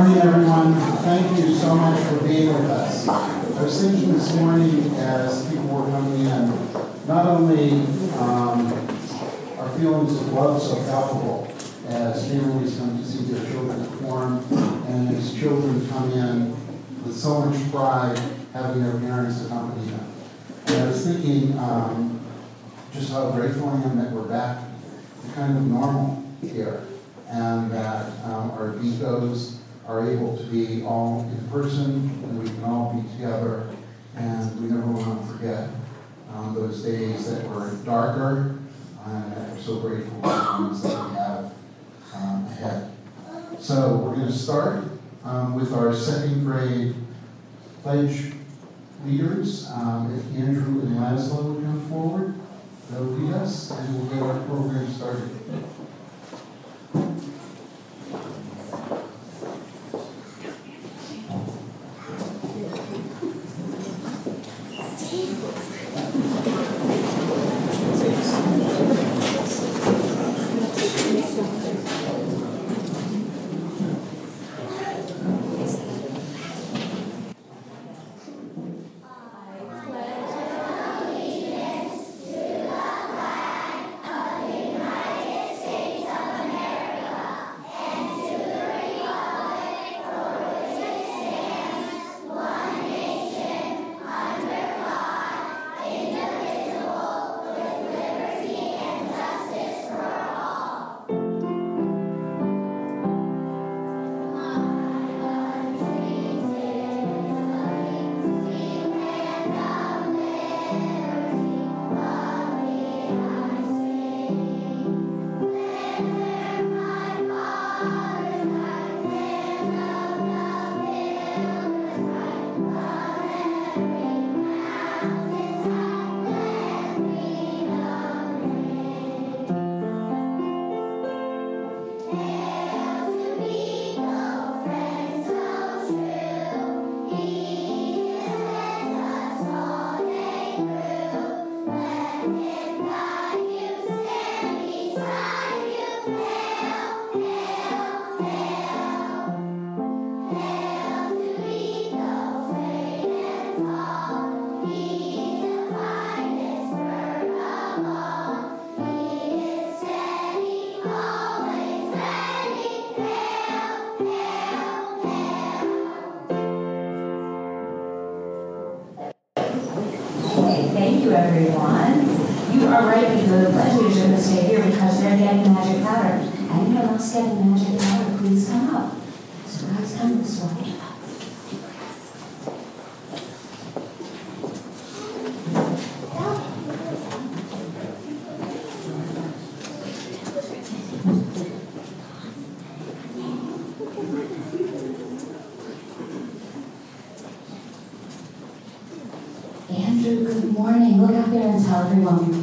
Morning, everyone. Thank you so much for being with us. I was thinking this morning as people were coming in, not only um, are feelings of love so palpable as families come to see their children perform, and as children come in with so much pride having their parents accompany them. And I was thinking um, just how grateful I am that we're back to kind of normal here and that um, our Beakos are able to be all in person and we can all be together. And we never want to forget um, those days that were darker and we're so grateful for the ones that we have um, ahead. So we're going to start um, with our second grade pledge leaders. Um, if Andrew and Laszlo would come forward, they'll lead us and we'll get our program started.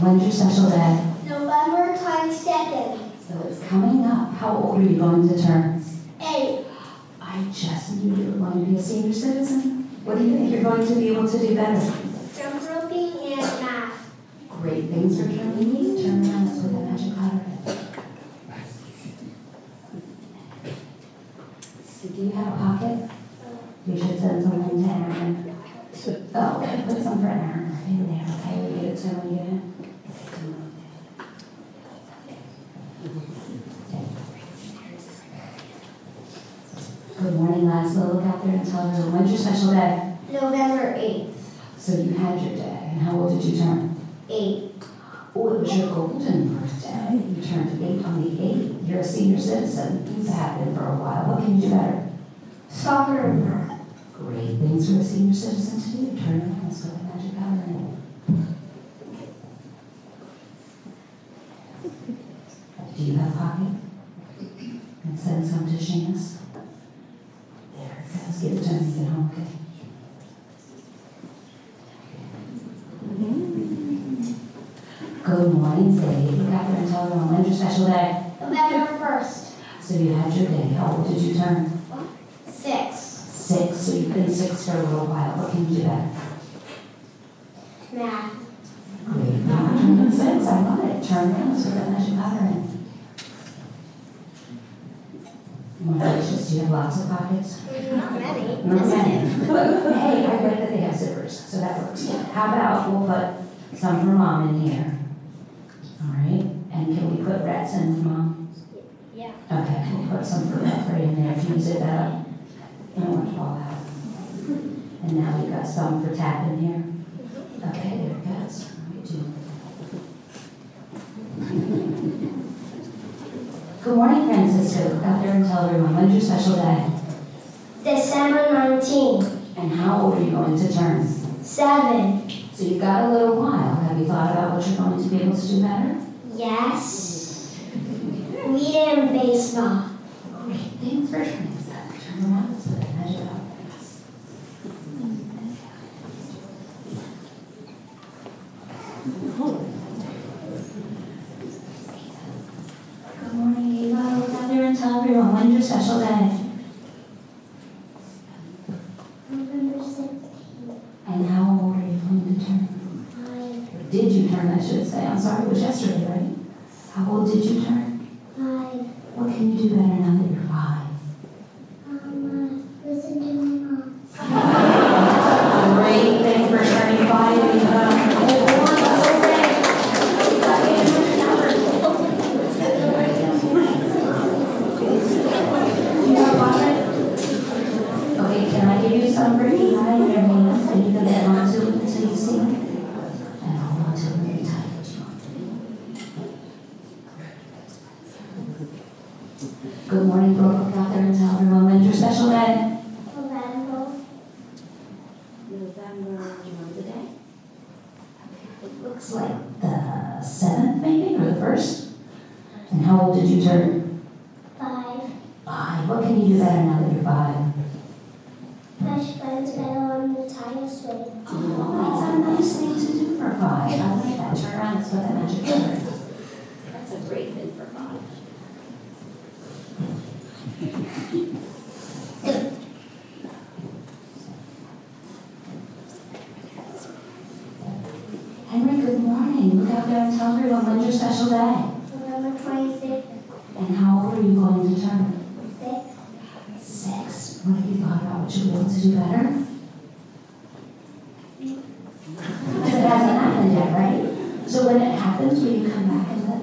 When's your special day. November 22nd, So it's coming up. How old are you going to turn? 8. I just knew you were going to be a senior citizen. What do you think you're going to be able to do better? Jump roping and math. Great things for turning eight. Turn around let's put that magic powder in. Do you have a pocket? You should send someone to Aaron. Oh, okay, put some for Aaron in there, okay? We get it to when you get in. Good morning, Laszlo. Look out there and tell everyone, when's your special day? November 8th, So you had your and you turn? 8. Oh, it was your golden birthday. You turned eight on the eighth. You're a senior citizen. You've had been for a while. What can you do better? Soccer and math. Great things for a senior citizen to do. Turn around, let's go to magic powder. Do you have a pocket? And send some to Seamus? There it goes. Give it to him when you get home, okay? so you had your day. How old did you turn? Six. Six, so you've been six for a little while. What can you do better? Math. Great. Math and six. I love it. Turn around so that measure pattern. Delicious. Do you have lots of pockets? Not many. Not many. hey, I read that they have zippers, so that works. How about we'll put some for mom in here? All right. And can we put rats in, mom? Okay, we'll put some for Guthrie in there, if you use it up, you don't want to fall out. And now we've got some for tap in here. Okay, there it goes. Good morning, Francisco. Out there and tell everyone, when's your special day? December 19th. And how old are you going to turn? Seven. So you've got a little while. Have you thought about what you're going to be able to do better? Yes meet him baseball. Great thanks, for him.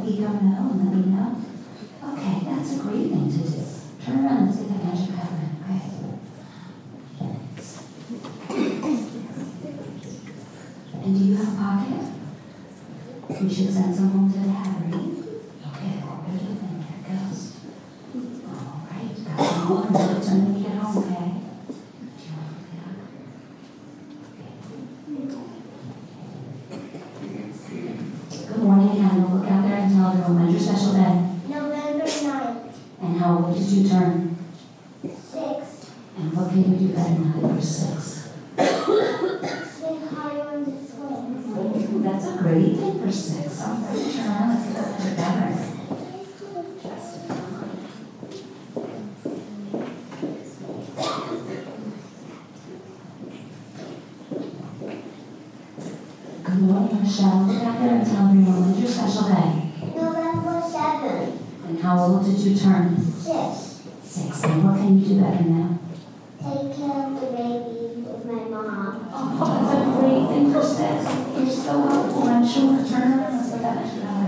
we don't know, and then we know. Okay, that's a great thing to do. How old did you turn? Six. Six. And what can you do better now? Take care of the baby with my mom. Oh, that's a great thing for six. You're so helpful. I'm sure. Turn around so that.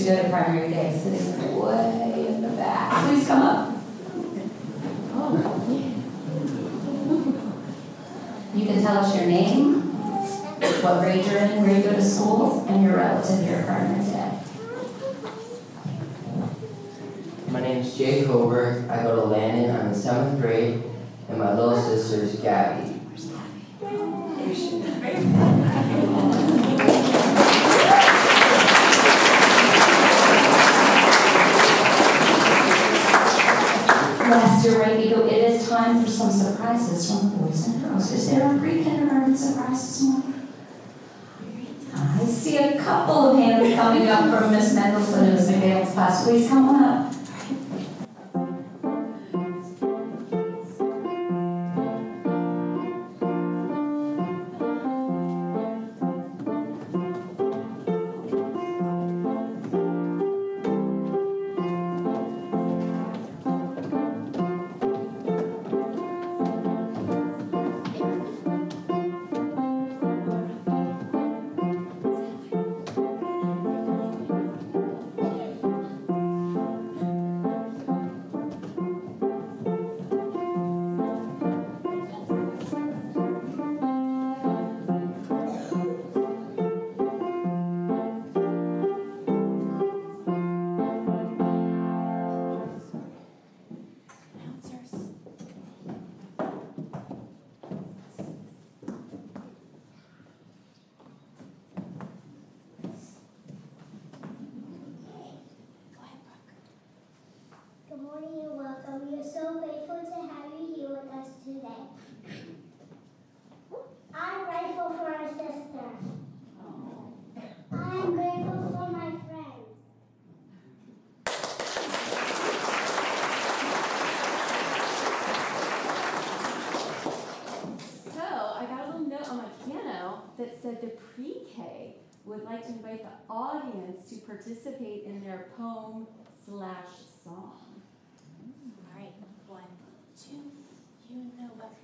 to go to primary day, sitting way in the back. Please come up. Oh, you can tell us your name, what grade you're in, where you go to school, and your relative here primary day. My name is Jay Kober. I go to Landon. I'm in seventh grade, and my little sister is Gabby. some surprises from the boys and girls. Is there a pre kindergarten surprise this morning? I see a couple of hands coming up from Miss Mendelson and Miss McGale's class. Please come on up.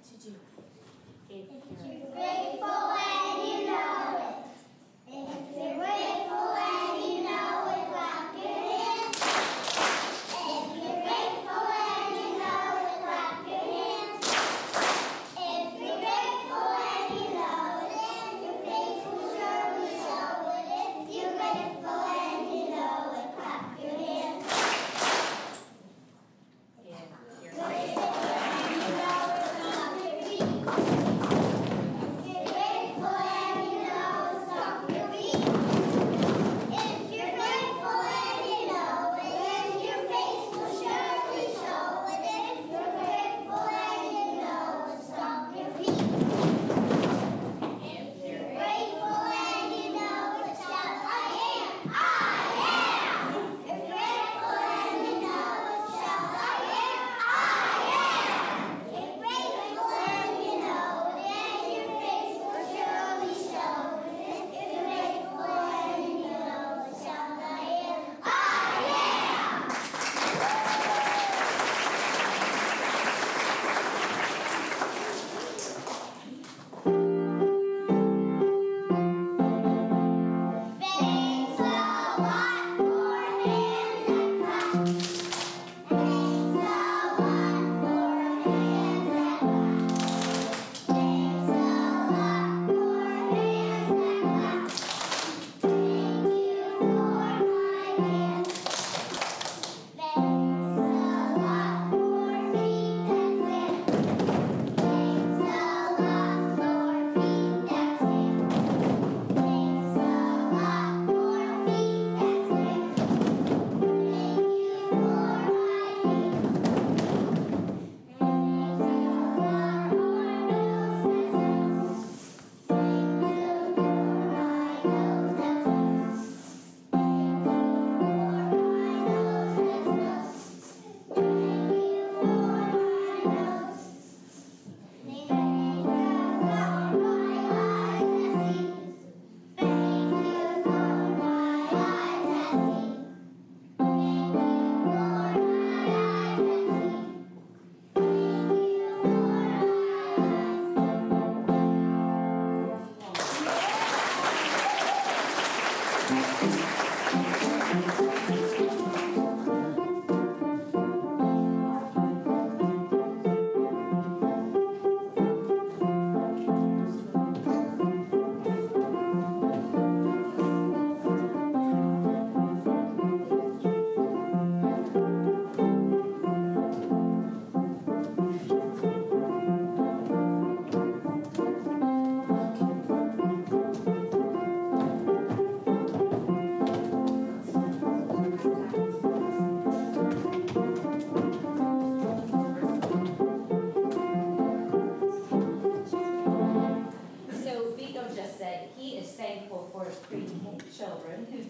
to do. If you're faithful.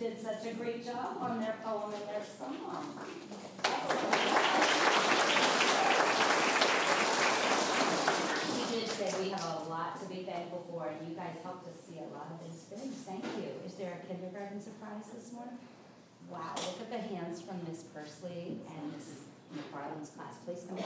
did such a great job on their poem and their song. Excellent. He did say we have a lot to be thankful for, and you guys helped us see a lot of these things. Thank you. Is there a kindergarten surprise this morning? Wow, look at the hands from Miss Pursley and Miss McFarland's class. Please come in.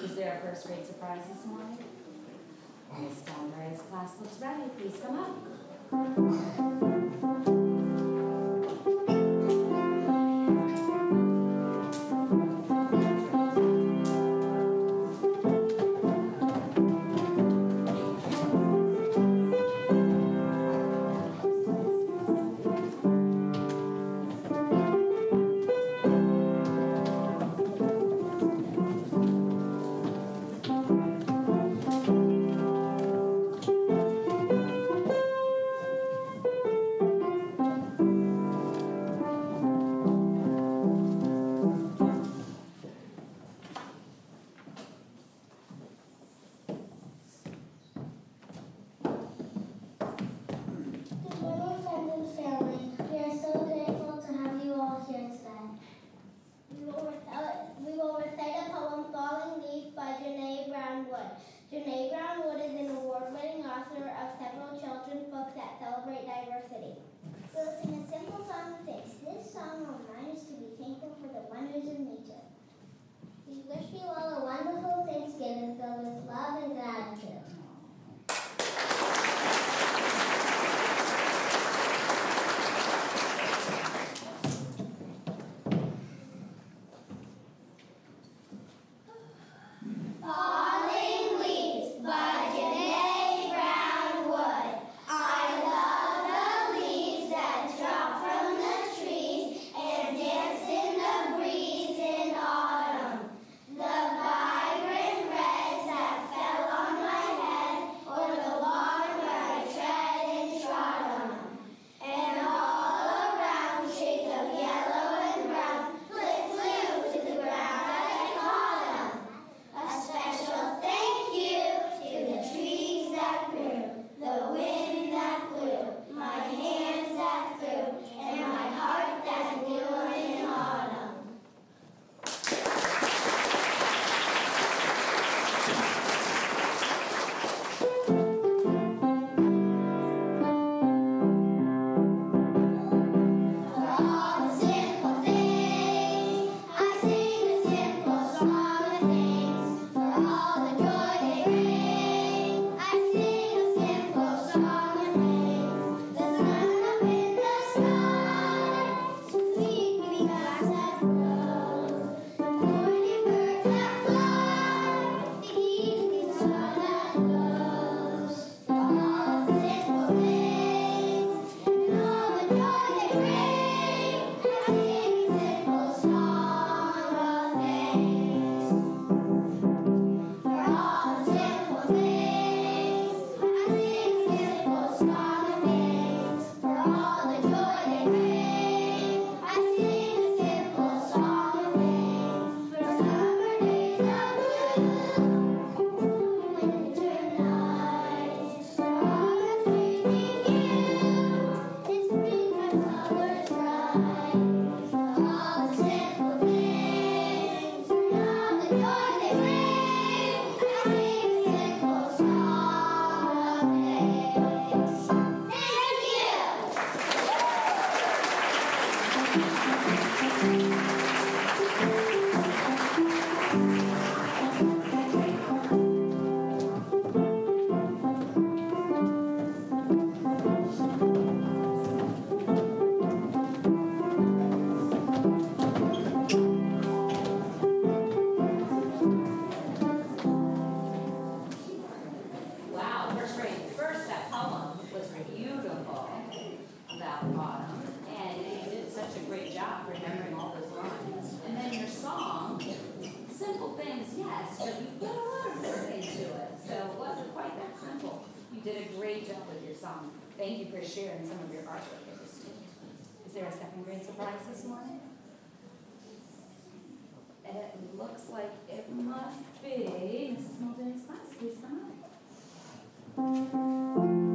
Is there a first grade surprise this morning? Miss Don class looks ready. Please come up. wonderful. You did a great job with your song. Thank you for sharing some of your artwork with us. Is there a second grade surprise this morning? It looks like it must be Mrs. Muldoon's class. Please come.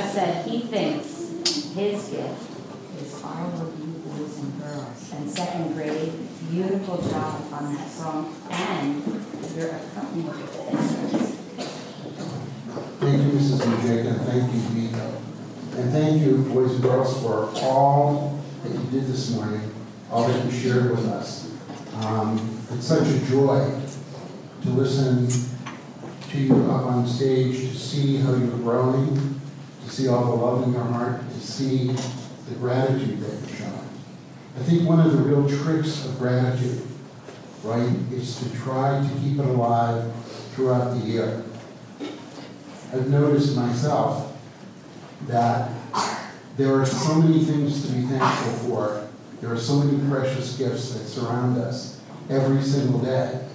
Just said he thinks his gift is of you boys and girls. And second grade, beautiful job on that song and your accompaniment. Thank you, Mrs. And thank you. And thank you, boys and girls, for all that you did this morning, all that you shared with us. Um, It's such a joy to listen to you up on stage, to see how you're growing, see all the love in your heart, to see the gratitude that you're showing. I think one of the real tricks of gratitude, right, is to try to keep it alive throughout the year. I've noticed myself that there are so many things to be thankful for. There are so many precious gifts that surround us every single day.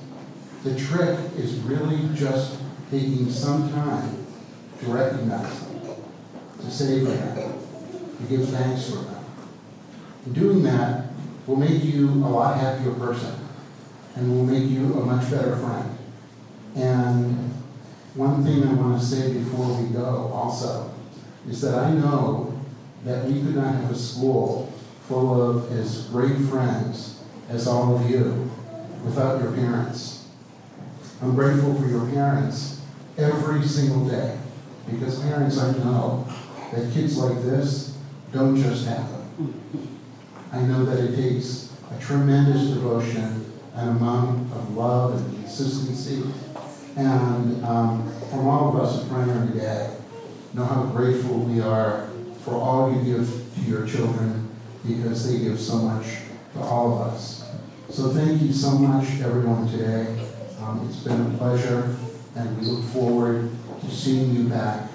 The trick is really just taking some time to recognize to savor them, to give thanks for them. Doing that will make you a lot happier person and will make you a much better friend. And one thing I want to say before we go also is that I know that we could not have a school full of as great friends as all of you without your parents. I'm grateful for your parents every single day because parents, I know that kids like this don't just happen. I know that it takes a tremendous devotion, an amount of love and consistency. And um, from all of us at Primary Day, know how grateful we are for all you give to your children because they give so much to all of us. So thank you so much, everyone, today. Um, it's been a pleasure, and we look forward to seeing you back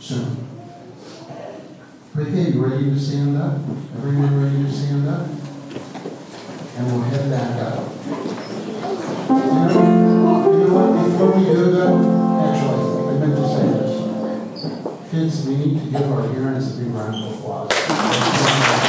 soon. Okay, you ready to stand up? Everyone ready to stand up? And we'll head back up. You know, what, before we do that, actually, I meant to say this. Kids, we need to give our parents a big round of applause.